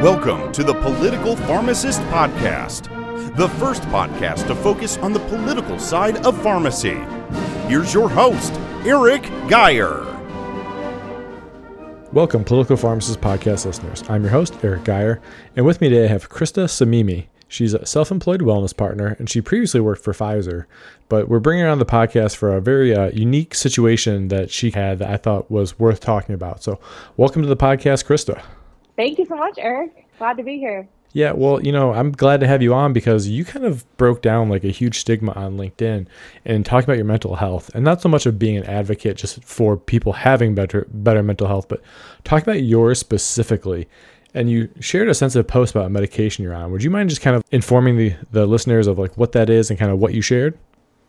Welcome to the Political Pharmacist Podcast, the first podcast to focus on the political side of pharmacy. Here's your host, Eric Geyer. Welcome, Political Pharmacist Podcast listeners. I'm your host, Eric Geyer, and with me today I have Krista Samimi. She's a self employed wellness partner, and she previously worked for Pfizer. But we're bringing her on the podcast for a very uh, unique situation that she had that I thought was worth talking about. So, welcome to the podcast, Krista. Thank you so much, Eric. Glad to be here. Yeah, well, you know, I'm glad to have you on because you kind of broke down like a huge stigma on LinkedIn and talking about your mental health and not so much of being an advocate just for people having better better mental health, but talk about yours specifically. And you shared a sensitive post about a medication you're on. Would you mind just kind of informing the, the listeners of like what that is and kind of what you shared?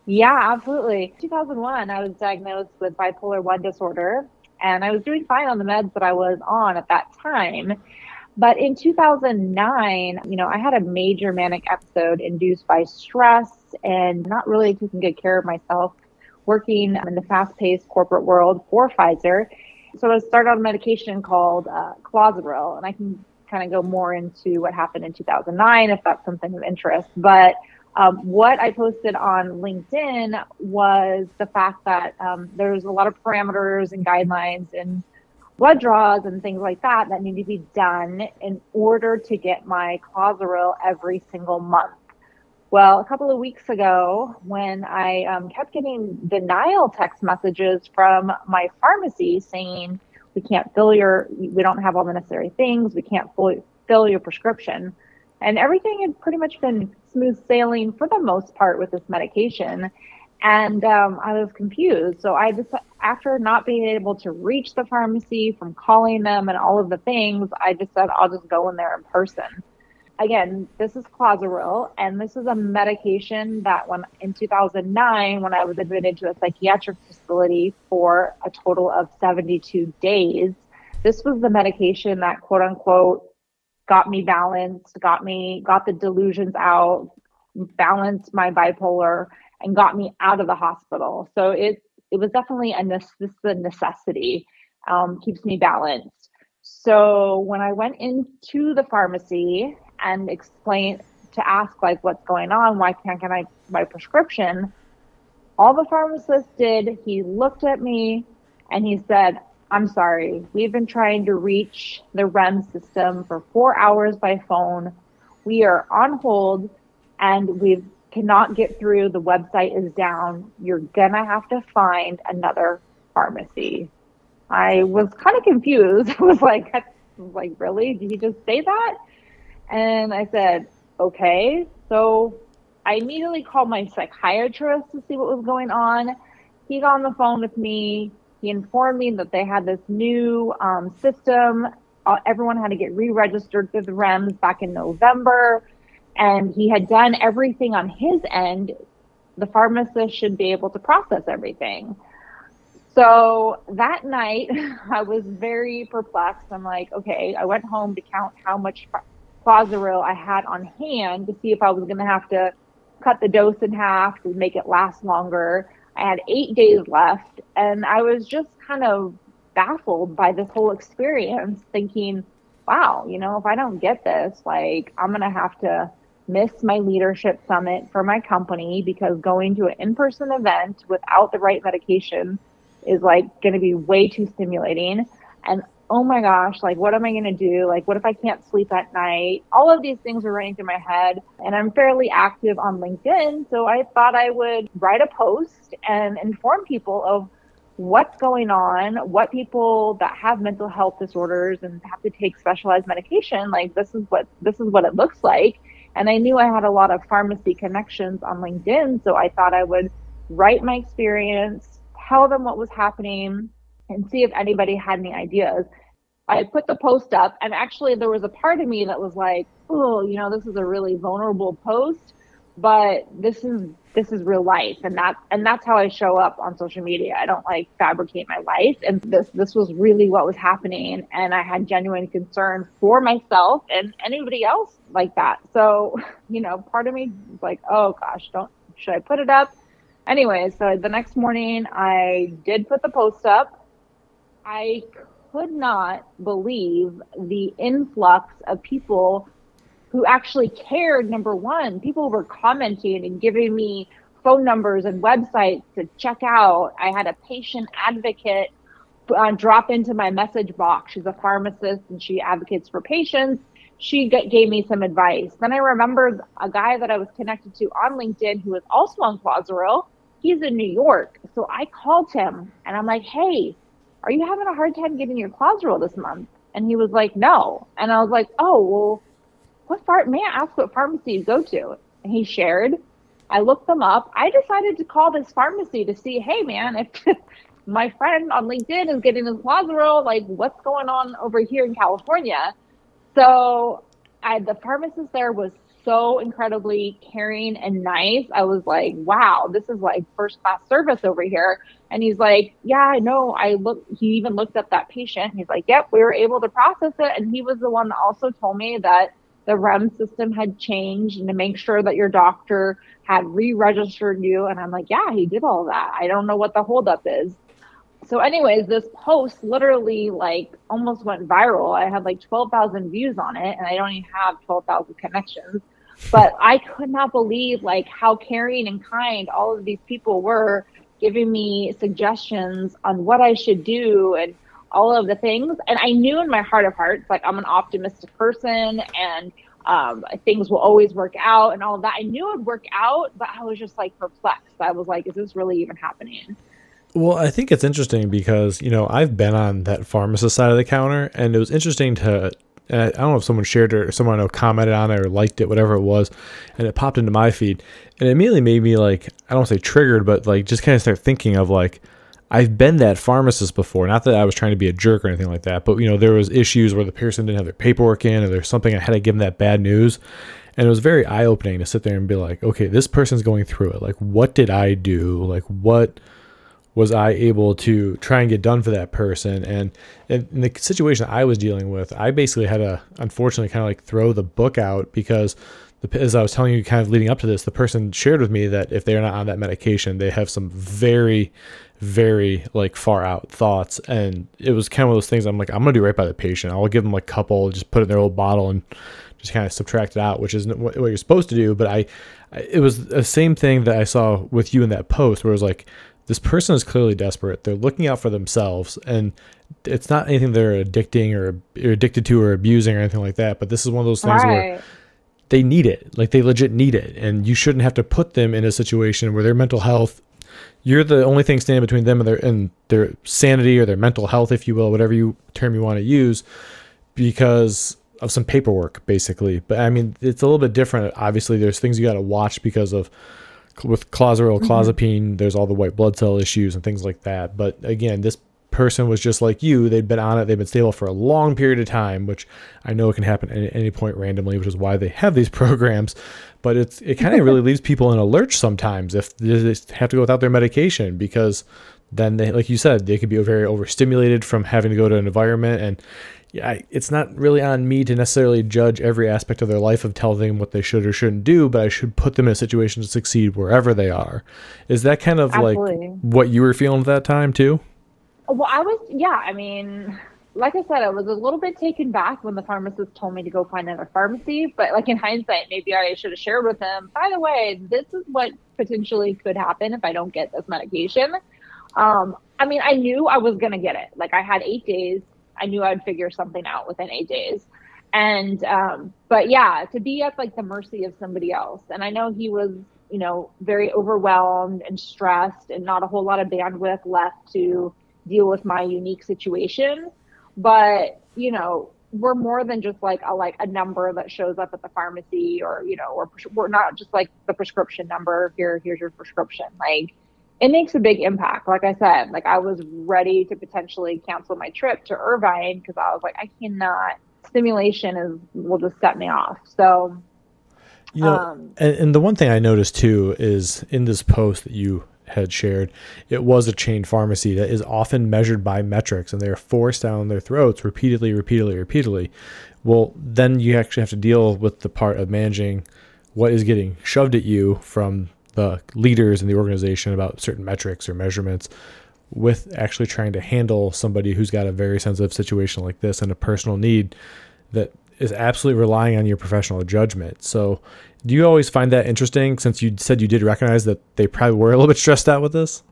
Yeah, absolutely. 2001, I was diagnosed with bipolar 1 disorder and I was doing fine on the meds that I was on at that time. But in 2009, you know, I had a major manic episode induced by stress and not really taking good care of myself, working in the fast paced corporate world for Pfizer. So I started on a medication called uh, Clozaril, and I can kind of go more into what happened in 2009 if that's something of interest. But um, what I posted on LinkedIn was the fact that um, there's a lot of parameters and guidelines and blood draws and things like that that need to be done in order to get my Clozaril every single month. Well, a couple of weeks ago, when I um, kept getting denial text messages from my pharmacy saying, we can't fill your, we don't have all the necessary things, we can't fully fill your prescription. And everything had pretty much been smooth sailing for the most part with this medication and um, I was confused. So I just, after not being able to reach the pharmacy from calling them and all of the things, I just said I'll just go in there in person. Again, this is Clozaril, and this is a medication that when in 2009, when I was admitted to a psychiatric facility for a total of 72 days, this was the medication that quote unquote got me balanced, got me, got the delusions out, balanced my bipolar and got me out of the hospital. So it it was definitely a this is a necessity. Um, keeps me balanced. So when I went into the pharmacy and explained to ask like what's going on, why can't get I my prescription? All the pharmacist did, he looked at me and he said, I'm sorry, we've been trying to reach the REM system for four hours by phone. We are on hold and we've cannot get through, the website is down, you're gonna have to find another pharmacy. I was kind of confused. I was like, like, really? Did he just say that? And I said, okay. So I immediately called my psychiatrist to see what was going on. He got on the phone with me. He informed me that they had this new um, system. Uh, everyone had to get re-registered through the REMS back in November and he had done everything on his end, the pharmacist should be able to process everything. So that night, I was very perplexed. I'm like, okay, I went home to count how much Clozaril I had on hand to see if I was going to have to cut the dose in half to make it last longer. I had eight days left, and I was just kind of baffled by this whole experience, thinking, wow, you know, if I don't get this, like, I'm going to have to miss my leadership summit for my company because going to an in-person event without the right medication is like going to be way too stimulating. And oh my gosh like what am i going to do like what if i can't sleep at night all of these things were running through my head and i'm fairly active on linkedin so i thought i would write a post and inform people of what's going on, what people that have mental health disorders and have to take specialized medication, like this is what this is what it looks like. And I knew I had a lot of pharmacy connections on LinkedIn. So I thought I would write my experience, tell them what was happening, and see if anybody had any ideas. I put the post up, and actually, there was a part of me that was like, oh, you know, this is a really vulnerable post, but this is this is real life and that and that's how I show up on social media. I don't like fabricate my life and this this was really what was happening and I had genuine concern for myself and anybody else like that. So, you know, part of me was like, "Oh gosh, don't should I put it up?" Anyway, so the next morning I did put the post up. I could not believe the influx of people who actually cared. Number one, people were commenting and giving me phone numbers and websites to check out. I had a patient advocate uh, drop into my message box. She's a pharmacist and she advocates for patients. She gave me some advice. Then I remembered a guy that I was connected to on LinkedIn who was also on Clozaril. He's in New York. So I called him and I'm like, hey, are you having a hard time getting your Clozaril this month? And he was like, no. And I was like, oh, well, what far may I ask what pharmacy you go to? And he shared. I looked them up. I decided to call this pharmacy to see, hey man, if my friend on LinkedIn is getting his Clozaril, like what's going on over here in California? So I, the pharmacist there was so incredibly caring and nice. I was like, wow, this is like first class service over here. And he's like, yeah, I know. I look, he even looked up that patient. He's like, yep, we were able to process it. And he was the one that also told me that the REM system had changed and to make sure that your doctor had re-registered you. And I'm like, yeah, he did all that. I don't know what the holdup is. So, anyways, this post literally like almost went viral. I had like 12,000 views on it, and I don't even have 12,000 connections. But I could not believe like how caring and kind all of these people were giving me suggestions on what I should do and all of the things. And I knew in my heart of hearts, like I'm an optimistic person and um, things will always work out and all of that. I knew it would work out, but I was just like perplexed. I was like, is this really even happening? Well, I think it's interesting because, you know, I've been on that pharmacist side of the counter and it was interesting to I don't know if someone shared it or someone I know commented on it or liked it, whatever it was, and it popped into my feed, and it immediately made me like I don't say triggered, but like just kind of start thinking of like I've been that pharmacist before. Not that I was trying to be a jerk or anything like that, but you know there was issues where the person didn't have their paperwork in, or there's something I had to give them that bad news, and it was very eye opening to sit there and be like, okay, this person's going through it. Like, what did I do? Like, what was I able to try and get done for that person? And, in the situation I was dealing with, I basically had to unfortunately kind of like throw the book out because the, as I was telling you, kind of leading up to this, the person shared with me that if they're not on that medication, they have some very, very like far out thoughts. And it was kind of one of those things I'm like, I'm gonna do right by the patient. I'll give them like a couple, just put it in their old bottle and just kind of subtract it out, which isn't what, you're supposed to do. But I, it was the same thing that I saw with you in that post, where it was like this person is clearly desperate. They're looking out for themselves, and it's not anything they're addicting or, or addicted to or abusing or anything like that. But this is one of those things right. where they need it. Like they legit need it, and you shouldn't have to put them in a situation where their mental health. You're the only thing standing between them and their and their sanity or their mental health, if you will, whatever you term you want to use, because of some paperwork, basically. But I mean, it's a little bit different. Obviously, there's things you got to watch because of with clozaril, mm-hmm. clozapine, mm-hmm. there's all the white blood cell issues and things like that. But again, this person was just like you. They'd been on it. They've been stable for a long period of time, which I know can happen at any point randomly, which is why they have these programs. But it's it kind of really leaves people in a lurch sometimes if they have to go without their medication because then they, like you said, they could be very overstimulated from having to go to an environment and yeah, it's not really on me to necessarily judge every aspect of their life of telling them what they should or shouldn't do, but I should put them in a situation to succeed wherever they are. Is that kind of Absolutely. like what you were feeling at that time too? Well, I was, yeah. I mean, like I said, I was a little bit taken back when the pharmacist told me to go find another pharmacy. But like in hindsight, maybe I should have shared with him. By the way, this is what potentially could happen if I don't get this medication. Um, I mean, I knew I was gonna get it. Like I had eight days I knew I'd figure something out within eight days. And, um, but yeah, to be at like the mercy of somebody else. And I know he was, you know, very overwhelmed and stressed and not a whole lot of bandwidth left to deal with my unique situation. But, you know, we're more than just like a like a number that shows up at the pharmacy or you know or we're not just like the prescription number here here's your prescription like it makes a big impact. Like I said, like I was ready to potentially cancel my trip to Irvine because I was like, I cannot. Stimulation is will just set me off. So, you know, um, and, and the one thing I noticed too is in this post that you had shared, it was a chain pharmacy that is often measured by metrics, and they are forced down their throats repeatedly, repeatedly, repeatedly. Well, then you actually have to deal with the part of managing what is getting shoved at you from the leaders in the organization about certain metrics or measurements. with actually trying to handle somebody who's got a very sensitive situation like this and a personal need that is absolutely relying on your professional judgment. So, do you always find that interesting since you said you did recognize that they probably were a little bit stressed out with this?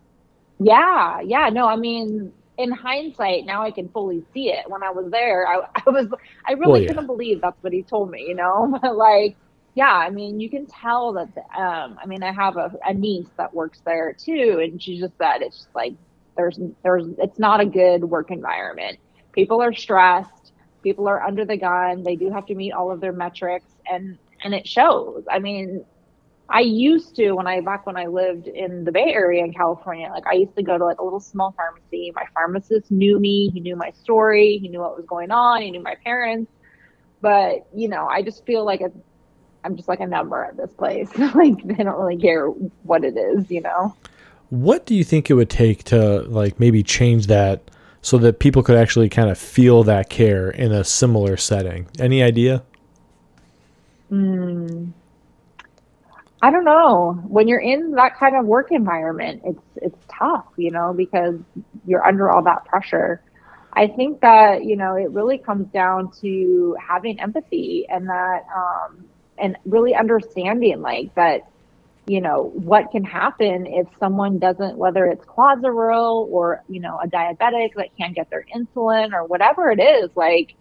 Yeah, yeah. No, I mean, in hindsight, now I can fully see it. When I was there, I, I was, I really well, yeah. couldn't believe that's what he told me, you know? like, yeah, I mean, you can tell that, the, um, I mean, I have a, a niece that works there too, and she just said it's just like, there's, there's, it's not a good work environment. People are stressed. People are under the gun. They do have to meet all of their metrics, and and it shows. I mean, I used to when I back when I lived in the Bay Area in California, like I used to go to like a little small pharmacy. My pharmacist knew me, he knew my story, he knew what was going on, he knew my parents. But you know, I just feel like a, I'm just like a number at this place. like they don't really care what it is, you know. What do you think it would take to like maybe change that so that people could actually kind of feel that care in a similar setting? Any idea? Hmm. I don't know. When you're in that kind of work environment, it's it's tough, you know, because you're under all that pressure. I think that you know it really comes down to having empathy and that um, and really understanding like that you know what can happen if someone doesn't whether it's Clozaril or you know a diabetic that can't get their insulin or whatever it is like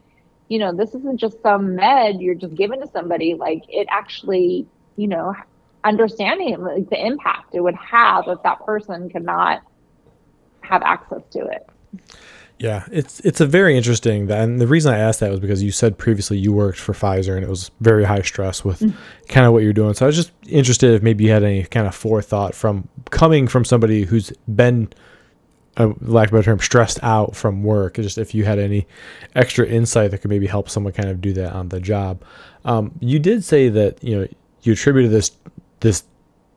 you know this isn't just some med you're just giving to somebody like it actually you know understanding like the impact it would have if that person could not have access to it. Yeah, it's it's a very interesting and the reason I asked that was because you said previously you worked for Pfizer and it was very high stress with mm-hmm. kind of what you're doing. So I was just interested if maybe you had any kind of forethought from coming from somebody who's been a lack of a better term stressed out from work. Just if you had any extra insight that could maybe help someone kind of do that on the job. Um, you did say that you know you attributed this this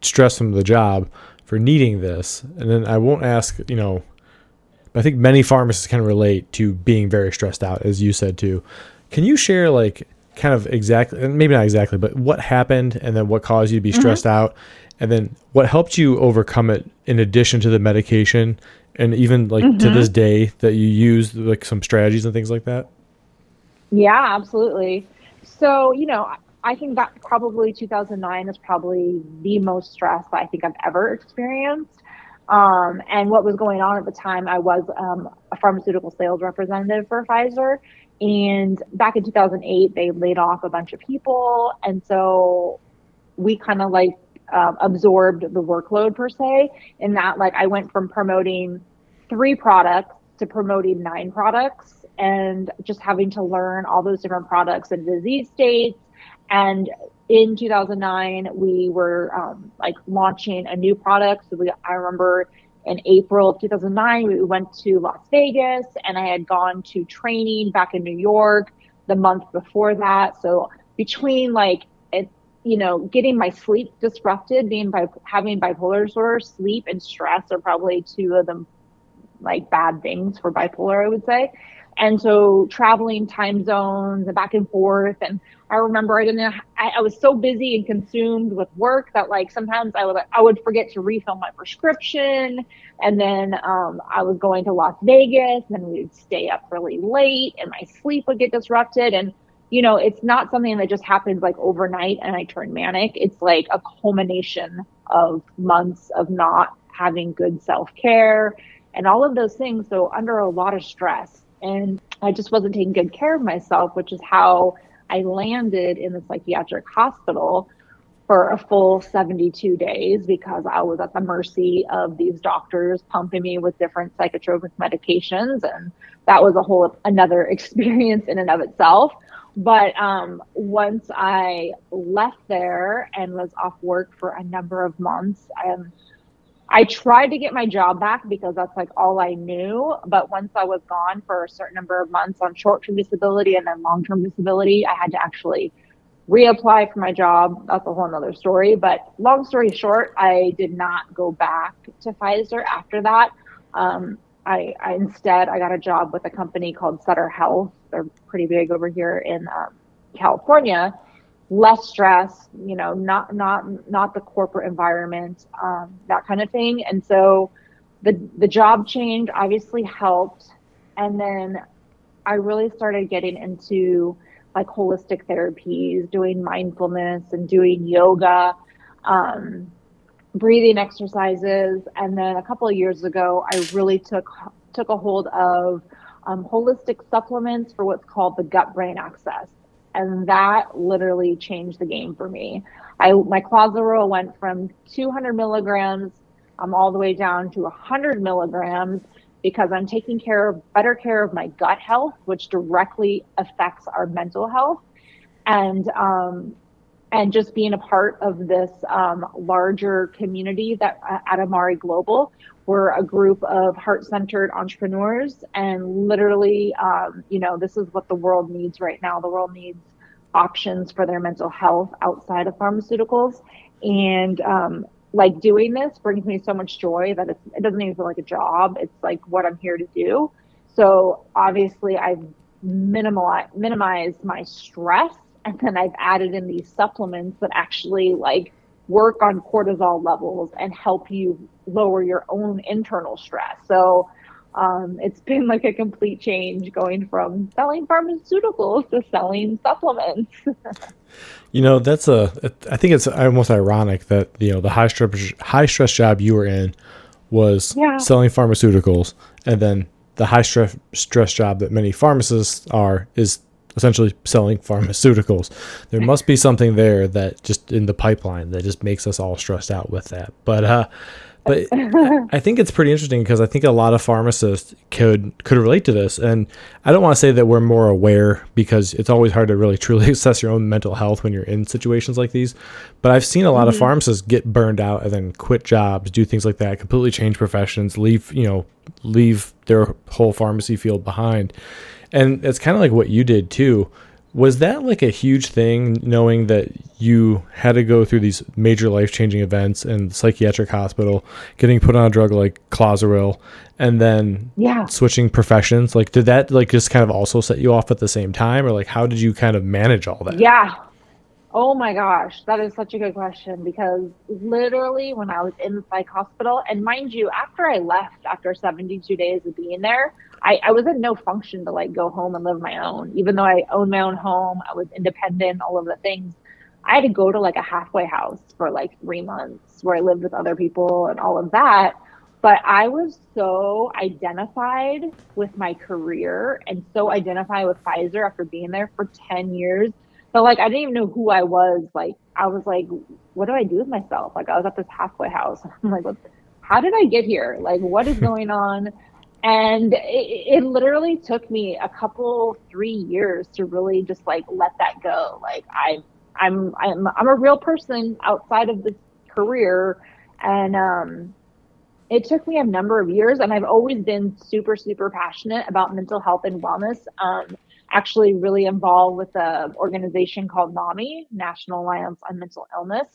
stress from the job for needing this. And then I won't ask, you know, I think many pharmacists can relate to being very stressed out, as you said too. Can you share like kind of exactly, maybe not exactly, but what happened and then what caused you to be mm-hmm. stressed mm-hmm. out? And then what helped you overcome it in addition to the medication and even like mm-hmm. to this day that you use like some strategies and things like that? Yeah, absolutely. So, you know, I think that probably 2009 is probably the most stress that I think I've ever experienced. Um, and what was going on at the time, I was um, a pharmaceutical sales representative for Pfizer. And back in 2008, they laid off a bunch of people. And so we kind of like um, absorbed the workload per se, in that, like, I went from promoting three products to promoting nine products and just having to learn all those different products and disease states and in 2009, we were um, like launching a new product. So we, I remember in April of 2009, we went to Las Vegas and I had gone to training back in New York the month before that. So between like, it, you know, getting my sleep disrupted, being by having bipolar disorder, sleep and stress are probably two of the like bad things for bipolar, I would say. And so traveling time zones and back and forth. And I remember I didn't, I, I, was so busy and consumed with work that like sometimes I would, I would forget to refill my prescription. And then um, I was going to Las Vegas and we would stay up really late and my sleep would get disrupted. And, you know, it's not something that just happens like overnight and I turn manic. It's like a culmination of months of not having good self care and all of those things. So under a lot of stress and I just wasn't taking good care of myself, which is how I landed in the psychiatric hospital for a full 72 days because I was at the mercy of these doctors pumping me with different psychotropic medications. And that was a whole another experience in and of itself. But um, once I left there and was off work for a number of months, um, I tried to get my job back because that's like all I knew. But once I was gone for a certain number of months on short term disability and then long term disability, I had to actually reapply for my job. That's a whole other story. But long story short, I did not go back to Pfizer after that. Um, I, I, instead I got a job with a company called Sutter Health. They're pretty big over here in um, California less stress, you know, not not not the corporate environment, um, that kind of thing. And so the the job change obviously helped, and then I really started getting into like holistic therapies, doing mindfulness and doing yoga, um, breathing exercises, and then a couple of years ago, I really took took a hold of um, holistic supplements for what's called the gut brain axis, and that literally changed the game for me. I my Clozaril went from 200 milligrams um, all the way down to 100 milligrams because I'm taking care of better care of my gut health, which directly affects our mental health, and um, and just being a part of this um, larger community that uh, at Amare Global, we're a group of heart-centered entrepreneurs, and literally, um, you know, this is what the world needs right now. The world needs options for their mental health outside of pharmaceuticals, and um, like doing this brings me so much joy that it doesn't even feel like a job. It's like what I'm here to do. So obviously, I've minimalized minimized my stress, and then I've added in these supplements that actually like work on cortisol levels and help you lower your own internal stress. So um, it's been like a complete change going from selling pharmaceuticals to selling supplements. you know, that's a. I think it's almost ironic that you know the high stress high stress job you were in was yeah. selling pharmaceuticals, and then the high stress stress job that many pharmacists are is essentially selling pharmaceuticals. There must be something there that just in the pipeline that just makes us all stressed out with that. But uh, but I think it's pretty interesting because I think a lot of pharmacists could could relate to this, and I don't want to say that we're more aware because it's always hard to really truly assess your own mental health when you're in situations like these. But I've seen a lot mm-hmm. of pharmacists get burned out and then quit jobs, do things like that, completely change professions, leave you know leave their whole pharmacy field behind, and it's kind of like what you did too. Was that like a huge thing knowing that you had to go through these major life-changing events in the psychiatric hospital getting put on a drug like clozaril and then yeah. switching professions? Like did that like just kind of also set you off at the same time or like how did you kind of manage all that? Yeah oh my gosh that is such a good question because literally when i was in the psych hospital and mind you after i left after 72 days of being there I, I was in no function to like go home and live my own. Even though I owned my own home, I was independent, all of the things. I had to go to like a halfway house for like three months where I lived with other people and all of that. But I was so identified with my career and so identified with Pfizer after being there for 10 years. So like I didn't even know who I was. Like I was like, what do I do with myself? Like I was at this halfway house. I'm like, what, how did I get here? Like what is going on? and it, it, literally took me a couple three years to really just like let that go like i i'm i'm i'm a real person outside of this career and um it took me a number of years and i've always been super super passionate about mental health and wellness um actually really involved with an organization called NAMI, National Alliance on Mental Illness,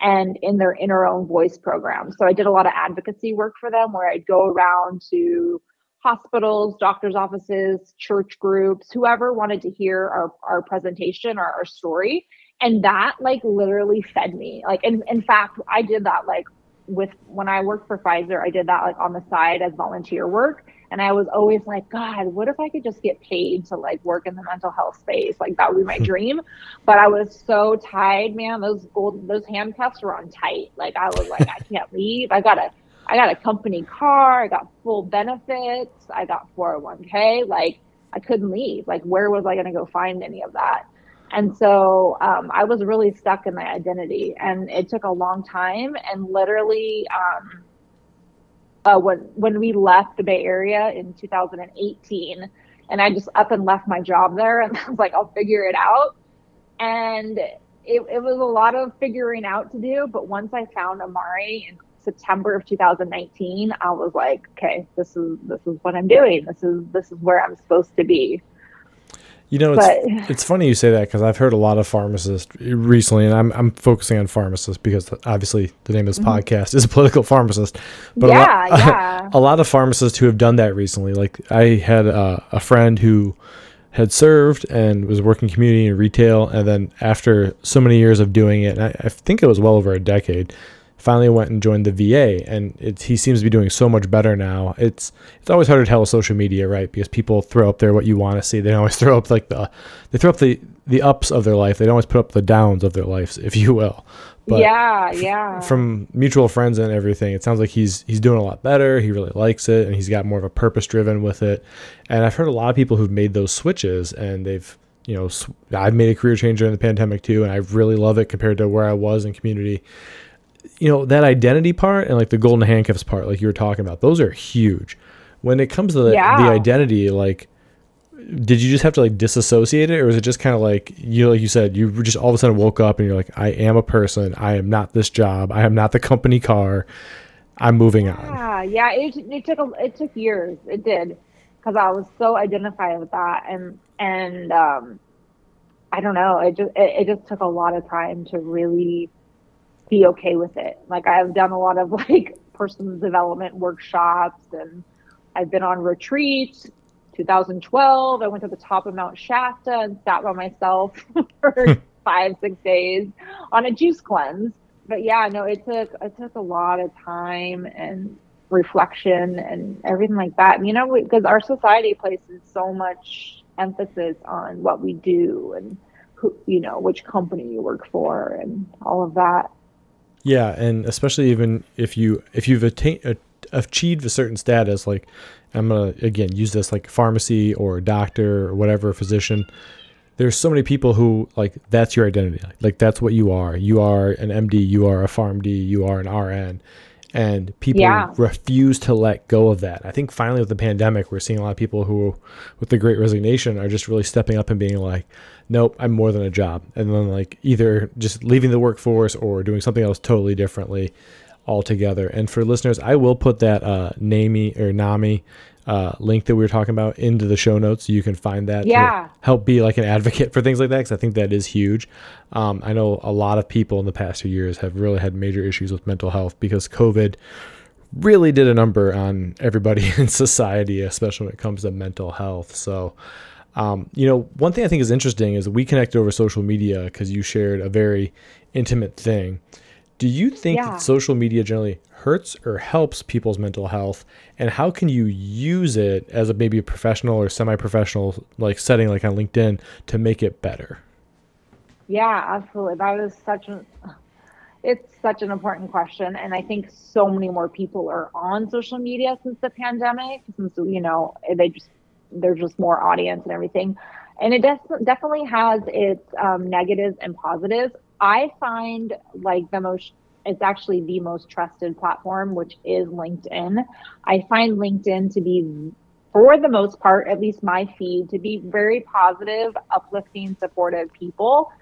and in their In Our Own Voice program. So I did a lot of advocacy work for them where I'd go around to hospitals, doctors' offices, church groups, whoever wanted to hear our, our presentation or our story. And that like literally fed me. Like in, in fact, I did that like with when I worked for Pfizer, I did that like on the side as volunteer work. And I was always like, God, what if I could just get paid to like work in the mental health space? Like that would be my dream. But I was so tied, man. Those gold, those handcuffs were on tight. Like I was like, I can't leave. I gotta I got a company car, I got full benefits, I got 401k. Like I couldn't leave. Like where was I going to go find any of that? And so um, I was really stuck in my identity, and it took a long time. And literally, um, uh, when when we left the Bay Area in 2018, and I just up and left my job there, and I was like, I'll figure it out. And it, it was a lot of figuring out to do. But once I found Amare in September of 2019, I was like, okay, this is this is what I'm doing. This is this is where I'm supposed to be. You know, it's but, it's funny you say that because I've heard a lot of pharmacists recently, and I'm I'm focusing on pharmacists because obviously the name of this mm-hmm. podcast is a political pharmacist. But yeah, a lot, yeah. a lot of pharmacists who have done that recently. Like I had a, a friend who had served and was working community and retail, and then after so many years of doing it, I, I think it was well over a decade, finally went and joined the VA, and it's, he seems to be doing so much better now. It's it's always hard to tell with social media, right? Because people throw up there what you want to see. They don't always throw up like the they throw up the the ups of their life. They don't always put up the downs of their lives, if you will. But yeah, yeah. From mutual friends and everything, it sounds like he's he's doing a lot better. He really likes it, and he's got more of a purpose driven with it. And I've heard a lot of people who've made those switches, and they've you know I've made a career change during the pandemic too, and I really love it compared to where I was in community you know that identity part and like the golden handcuffs part like you were talking about those are huge. When it comes to the, yeah. the identity like did you just have to like disassociate it or was it just kind of like you like you said you just all of a sudden woke up and you're like i am a person. I am not this job. I am not the company car. I'm moving yeah, on. Yeah it, it took a, it took years. It did. Because i was so identified with that and and um i don't know. It just it, it just took a lot of time to really be okay with it. Like I've done a lot of like personal development workshops and I've been on retreats. 2012, I went to the top of Mount Shasta and sat by myself for hmm. five, six days on a juice cleanse. But yeah, no, it took it took a lot of time and reflection and everything like that. You know, because our society places so much emphasis on what we do and who, you know, which company you work for and all of that. Yeah, and especially even if you if you've attained achieved a certain status, like I'm gonna again use this like pharmacy or doctor or whatever physician. There's so many people who like that's your identity. Like that's what you are. You are an MD. You are a PharmD. You are an RN and people yeah. refuse to let go of that. I think finally with the pandemic, we're seeing a lot of people who, with the Great Resignation, are just really stepping up and being like, "Nope, I'm more than a job," and then like either just leaving the workforce or doing something else totally differently altogether. And for listeners, I will put that uh, NAMI or NAMI uh, link that we were talking about into the show notes so you can find that yeah. help be like an advocate for things like that because I think that is huge. Um, I know a lot of people in the past few years have really had major issues with mental health because COVID really did a number on everybody in society, especially when it comes to mental health. So, um, you know, one thing I think is interesting is we connected over social media because you shared a very intimate thing. Do you think yeah. that social media generally hurts or helps people's mental health? And how can you use it as a maybe a professional or semi-professional like setting like on LinkedIn to make it better? Yeah, absolutely. That is such an it's such an important question and i think so many more people are on social media since the pandemic since you know they just there's just more audience and everything and it def- definitely has its um, negatives and positives I find like the most it's actually the most trusted platform, which is LinkedIn. I find LinkedIn to be, for the most part, at least my feed, to be very positive, uplifting, supportive people.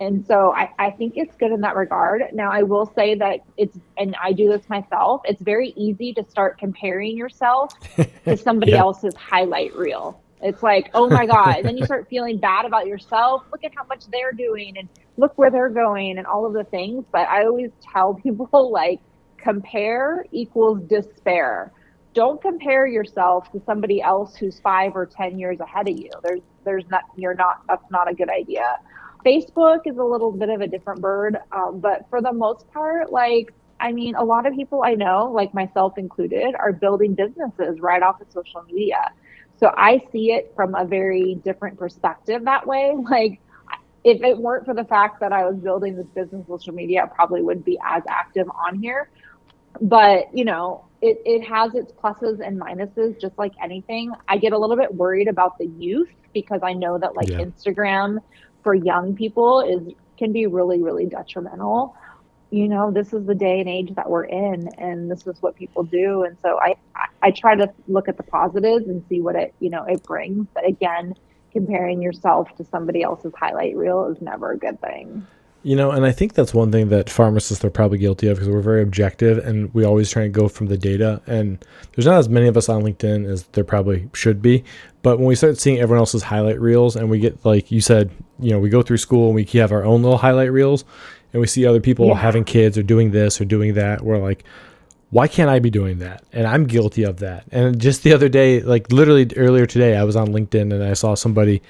And so I, I think it's good in that regard. Now, I will say that it's, and I do this myself, it's very easy to start comparing yourself to somebody yeah. else's highlight reel. It's like, oh my God. and then you start feeling bad about yourself. Look at how much they're doing and look where they're going and all of the things. But I always tell people like compare equals despair. Don't compare yourself to somebody else who's five or ten years ahead of you. There's there's not you're not that's not a good idea. Facebook is a little bit of a different bird, um, but for the most part, like I mean, a lot of people I know, like myself included, are building businesses right off of social media. So I see it from a very different perspective that way. Like, if it weren't for the fact that I was building this business social media, I probably wouldn't be as active on here. But, you know, it, it has its pluses and minuses, just like anything. I get a little bit worried about the youth because I know that like yeah. Instagram for young people is can be really, really detrimental you know this is the day and age that we're in and this is what people do. And so I, I try to look at the positives and see what it you know it brings. But again comparing yourself to somebody else's highlight reel is never a good thing. You know and i think that's one thing that pharmacists are probably guilty of because we're very objective and we always try and go from the data. And there's not as many of us on linkedin as there probably should be. But when we start seeing everyone else's highlight reels and we get like you said you know we go through school and we have our own little highlight reels and we see other people yeah. having kids or doing this or doing that we're like why can't I be doing that? And I'm guilty of that. And just the other day, like literally earlier today, I was on LinkedIn and I saw somebody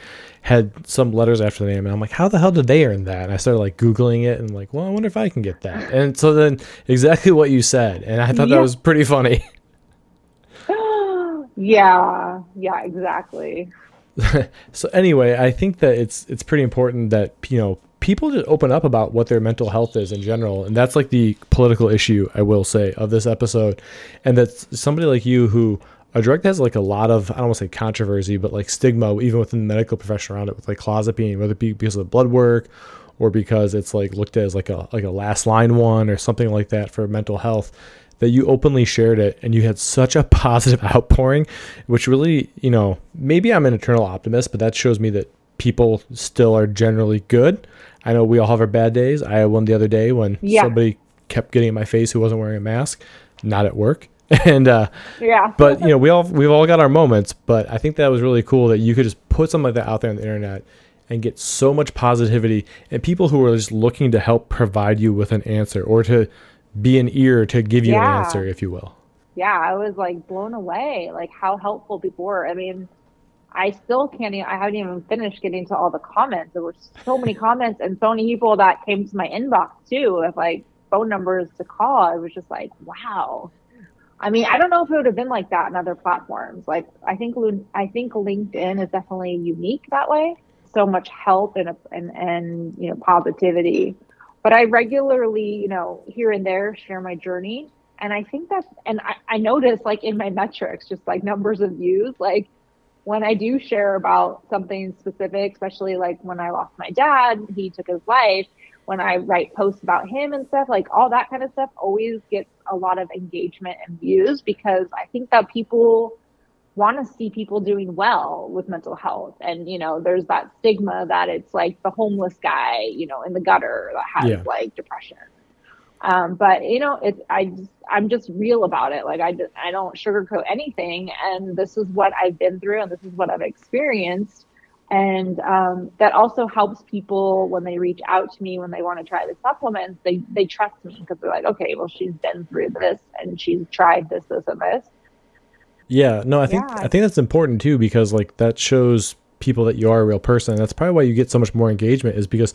had some letters after the name, and I'm like, how the hell did they earn that? And I started like googling it and like, well, I wonder if I can get that. And so then exactly what you said, and I thought yeah. that was pretty funny. yeah, yeah, exactly. so anyway, I think that it's it's pretty important that you know people just open up about what their mental health is in general, and that's like the political issue I will say of this episode, and that's somebody like you who a drug that has like a lot of I don't want to say controversy, but like stigma even within the medical profession around it, with like clozapine, whether it be because of the blood work or because it's like looked at as like a like a last line one or something like that for mental health that you openly shared it and you had such a positive outpouring, which really, you know, maybe I'm an eternal optimist, but that shows me that people still are generally good. I know we all have our bad days. I had one the other day when yeah. somebody kept getting in my face who wasn't wearing a mask, not at work. And uh, yeah, but you know, we all we've all got our moments. But I think that was really cool that you could just put something like that out there on the internet and get so much positivity and people who are just looking to help provide you with an answer or to be an ear to give you yeah. an answer, if you will. Yeah, I was like blown away, like how helpful people were. I mean, I still can't. Even, I haven't even finished getting to all the comments. There were so many comments and so many people that came to my inbox too, with like phone numbers to call. It was just like, wow. I mean, I don't know if it would have been like that in other platforms. Like, I think I think LinkedIn is definitely unique that way. So much help and and and you know positivity but I regularly, you know, here and there share my journey. And I think that's, and I, I notice like in my metrics, just like numbers of views, like when I do share about something specific, especially like when I lost my dad, he took his life, when I write posts about him and stuff, like all that kind of stuff always gets a lot of engagement and views because I think that people want to see people doing well with mental health and you know there's that stigma that it's like the homeless guy you know in the gutter that has yeah. like depression um, but you know it's i just i'm just real about it. Like i i don't sugarcoat anything. And this is what i've been through and this is what i've experienced. And um, that also helps people when they reach out to me when they want to try the supplements they they trust me because they're like okay well she's been through this and she's tried this this and this. Yeah, no, I think yeah. I think that's important too because like that shows people that you are a real person. That's probably why you get so much more engagement is because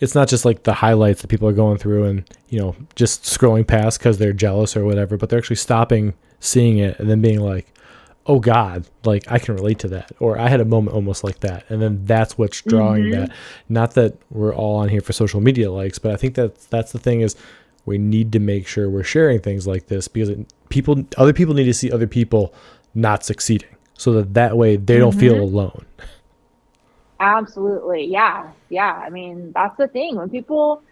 it's not just like the highlights that people are going through and you know just scrolling past because they're jealous or whatever, but they're actually stopping, seeing it, and then being like, "Oh God, like I can relate to that," or "I had a moment almost like that," and then that's what's drawing mm-hmm. that. Not that we're all on here for social media likes, but I think that that's the thing is we need to make sure we're sharing things like this because it, people, other people need to see other people not succeeding so that that way they don't mm-hmm. feel alone absolutely. Yeah. Yeah. I mean that's the thing. When people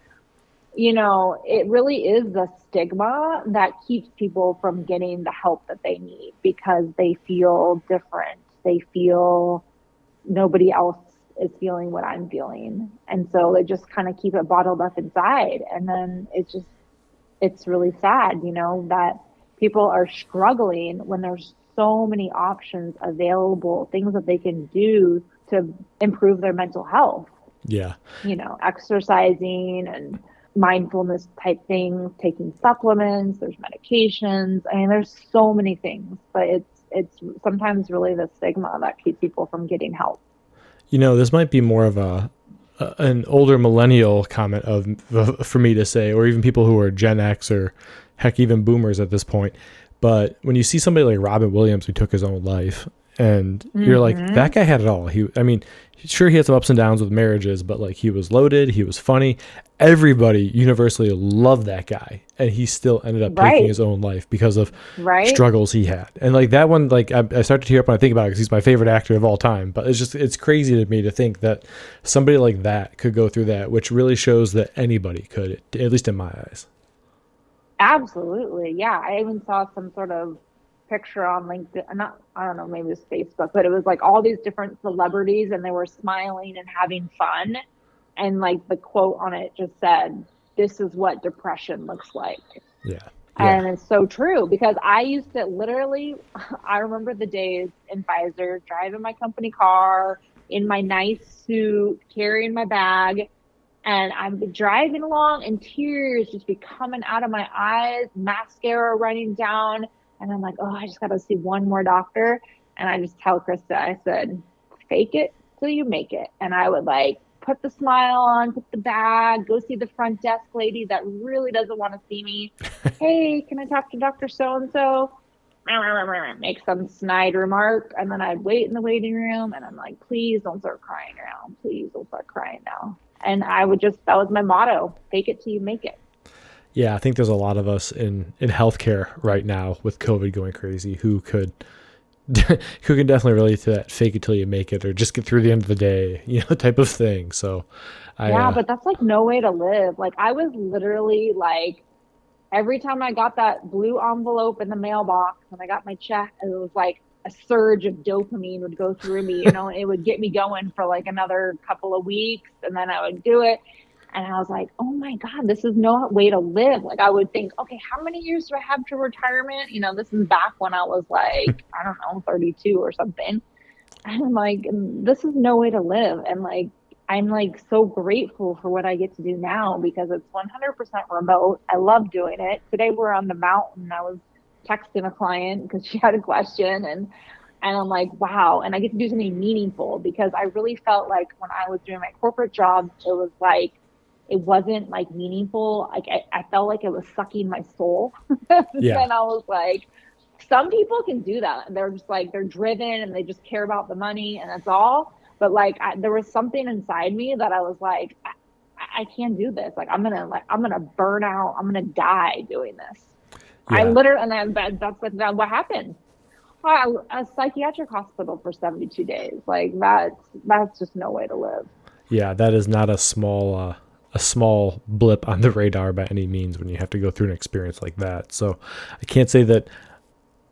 you know it really is the stigma that keeps people from getting the help that they need because they feel different. They feel nobody else is feeling what i'm feeling. And so they just kind of keep it bottled up inside. And then it's just it's really sad you know that people are struggling when there's so many options available, things that they can do to improve their mental health. Yeah. You know, exercising and mindfulness type things, taking supplements, there's medications. I mean, there's so many things, but it's it's sometimes really the stigma that keeps people from getting help. You know, this might be more of a an older millennial comment of, of for me to say, or even people who are Gen X or heck, even boomers at this point. But when you see somebody like Robin Williams who took his own life, and mm-hmm. you're like, mm-hmm. that guy had it all. He, I mean, sure he had some ups and downs with marriages, but like he was loaded, he was funny. Everybody universally loved that guy, and he still ended up right. taking his own life because of right. struggles he had. And like that one, like I, I start to tear up when I think about it because he's my favorite actor of all time. But it's just it's crazy to me to think that somebody like that could go through that, which really shows that anybody could, at least in my eyes. Absolutely. Yeah. I even saw some sort of picture on LinkedIn. Not, I don't know, maybe it was Facebook, but it was like all these different celebrities and they were smiling and having fun. And like the quote on it just said, This is what depression looks like. Yeah. Yeah. And it's so true because I used to literally, I remember the days in Pfizer driving my company car in my nice suit, carrying my bag, And I'm driving along and tears just be coming out of my eyes, mascara running down. And I'm like, oh, I just got to see one more doctor. And I just tell Krista, I said, fake it till you make it. And I would like put the smile on, put the bag, go see the front desk lady that really doesn't want to see me. hey, can I talk to Dr. So and so? Make some snide remark, and then I'd wait in the waiting room, and I'm like, please don't start crying now. Please don't start crying now. And I would just, that was my motto fake it till you make it. Yeah, I think there's a lot of us in, in healthcare right now with COVID going crazy who could who can definitely relate to that fake it till you make it or just get through the end of the day, you know, type of thing. So, I, yeah, uh, but that's like no way to live. Like, I was literally like, every time I got that blue envelope in the mailbox and I got my check, it was like a surge of dopamine would go through me, you know, it would get me going for like another couple of weeks and then I would do it. And I was like, oh my God, this is no way to live. Like, I would think, okay, how many years do I have to retirement? You know, this is back when I was like, I don't know, 32 or something. And I'm like, mm, this is no way to live. And like, I'm like so grateful for what I get to do now because it's 100% remote. I love doing it. Today we're on the mountain. I was texting a client because she had a question and and I'm like, wow. And I get to do something meaningful because I really felt like when I was doing my corporate job, it was like it wasn't like meaningful. Like I, I felt like it was sucking my soul. yeah. and I was like, some people can do that. They're just like they're driven and they just care about the money and that's all. But like I, there was something inside me that I was like, I, I can't do this. Like I'm gonna like I'm gonna burn out. I'm gonna die doing this. Yeah. I literally and then that, that's what, that, what happened. a psychiatric hospital for 72 days. Like that's that's just no way to live. Yeah, that is not a small uh, a small blip on the radar by any means when you have to go through an experience like that. So I can't say that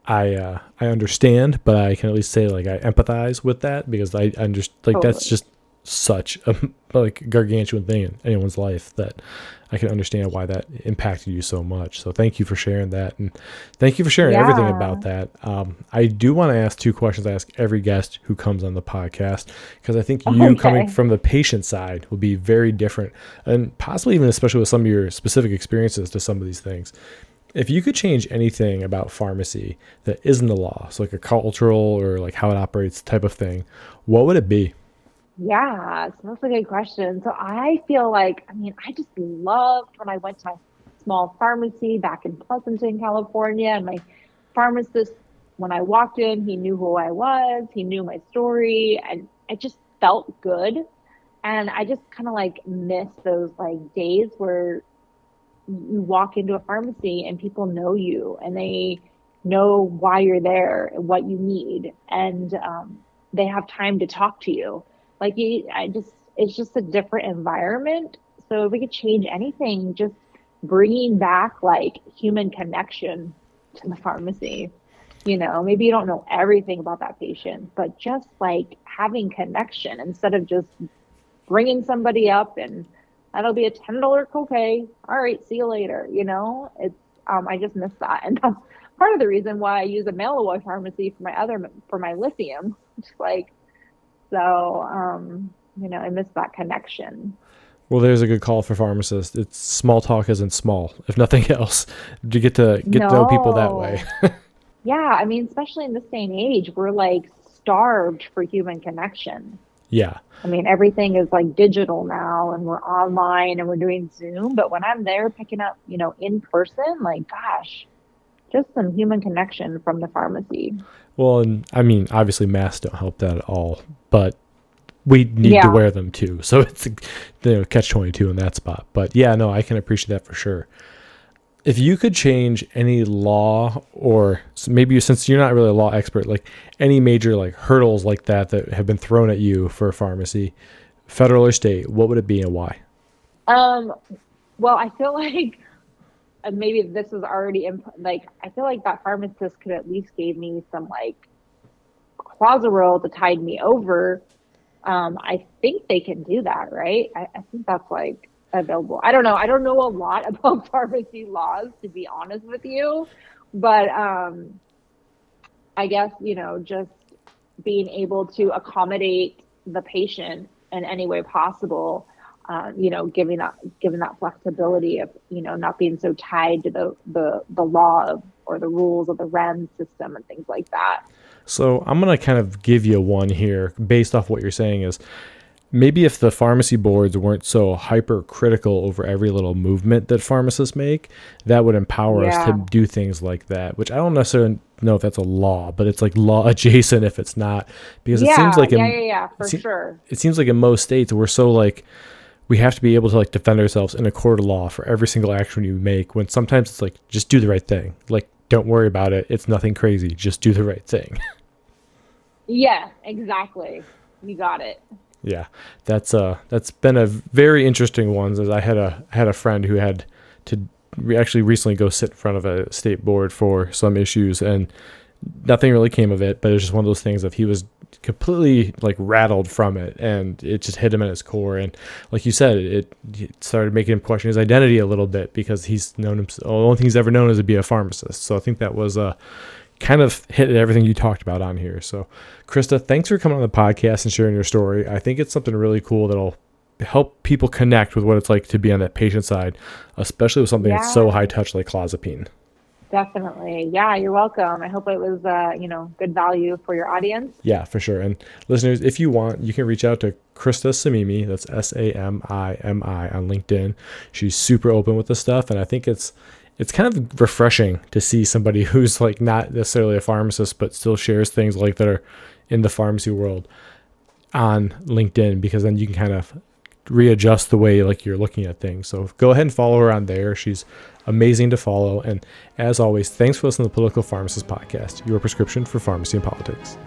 I uh, I understand, but I can at least say like I empathize with that because I understand like totally. that's just such a like gargantuan thing in anyone's life that I can understand why that impacted you so much. So thank you for sharing that, and thank you for sharing yeah. everything about that. Um, I do want to ask two questions. I ask every guest who comes on the podcast because I think you okay. coming from the patient side will be very different, and possibly even especially with some of your specific experiences to some of these things. If you could change anything about pharmacy that isn't the law, so like a cultural or like how it operates type of thing, what would it be? Yeah, so that's a good question. So I feel like, I mean, I just loved when I went to my small pharmacy back in Pleasanton, California, and my pharmacist, when I walked in, he knew who I was, he knew my story, and it just felt good. And I just kind of like miss those like days where you walk into a pharmacy and people know you and they know why you're there and what you need and um, they have time to talk to you like I just, it's just a different environment. So if we could change anything, just bringing back like human connection to the pharmacy. You know, maybe you don't know everything about that patient, but just like having connection instead of just bringing somebody up and that'll be a ten dollar copay. All right, see you later. You know, it's um, I just miss that, and that's part of the reason why I use a mail away pharmacy for my other for my lithium. It's like so, um, you know, I miss that connection. Well, there's a good call for pharmacists. It's small talk isn't small, if nothing else, to get to get no. to know people that way. yeah, I mean, especially in this day and age, we're like starved for human connection. Yeah. I mean, everything is like digital now and we're online and we're doing Zoom. But when I'm there picking up, you know, in person, like, gosh, just some human connection from the pharmacy. Well, and I mean, obviously, masks don't help that at all, but we need yeah. to wear them too. So it's you know, catch twenty two in that spot. But yeah, no, I can appreciate that for sure. If you could change any law, or maybe since you're not really a law expert, like any major like hurdles like that that have been thrown at you for a pharmacy, federal or state, what would it be and why? Um, well, I feel like maybe this was already in, like I feel like that pharmacist could at least gave me some like clozaril to tide me over. Um, I think they can do that, right? I, I think that's like available. I don't know. I don't know a lot about pharmacy laws to be honest with you, but um, I guess you know just being able to accommodate the patient in any way possible uh, you know, giving that giving that flexibility of you know not being so tied to the the the law of, or the rules of the REMS system and things like that. So I'm gonna kind of give you one here based off what you're saying is maybe if the pharmacy boards weren't so hypercritical over every little movement that pharmacists make, that would empower yeah. us to do things like that. Which I don't necessarily know if that's a law, but it's like law adjacent if it's not, because yeah, it seems like yeah, in, yeah, yeah, for it sure. It seems like in most states we're so like we have to be able to like defend ourselves in a court of law for every single action you make. When sometimes it's like just do the right thing, like don't worry about it. It's nothing crazy. Just do the right thing. Yeah, exactly. You got it. Yeah, that's uh that's been a very interesting one. As I had a had a friend who had to actually recently go sit in front of a state board for some issues, and nothing really came of it. But it was just one of those things of he was completely like rattled from it, and it just hit him at his core. And like you said, it, it started making him question his identity a little bit because he's known himself. The only thing he's ever known is to be a pharmacist. So I think that was a kind of hit everything you talked about on here. So, Krista, thanks for coming on the podcast and sharing your story. I think it's something really cool that'll help people connect with what it's like to be on that patient side, especially with something yeah. that's so high touch like clozapine. Definitely. Yeah, you're welcome. I hope it was, uh, you know, good value for your audience. Yeah, for sure. And listeners, if you want, you can reach out to Krista Samimi. That's S A M I M I on LinkedIn. She's super open with this stuff. And I think it's, it's kind of refreshing to see somebody who's like not necessarily a pharmacist but still shares things like that are in the pharmacy world on LinkedIn because then you can kind of readjust the way like you're looking at things. So go ahead and follow her on there. She's amazing to follow. And as always, thanks for listening to the Political Pharmacist Podcast, your prescription for pharmacy and politics.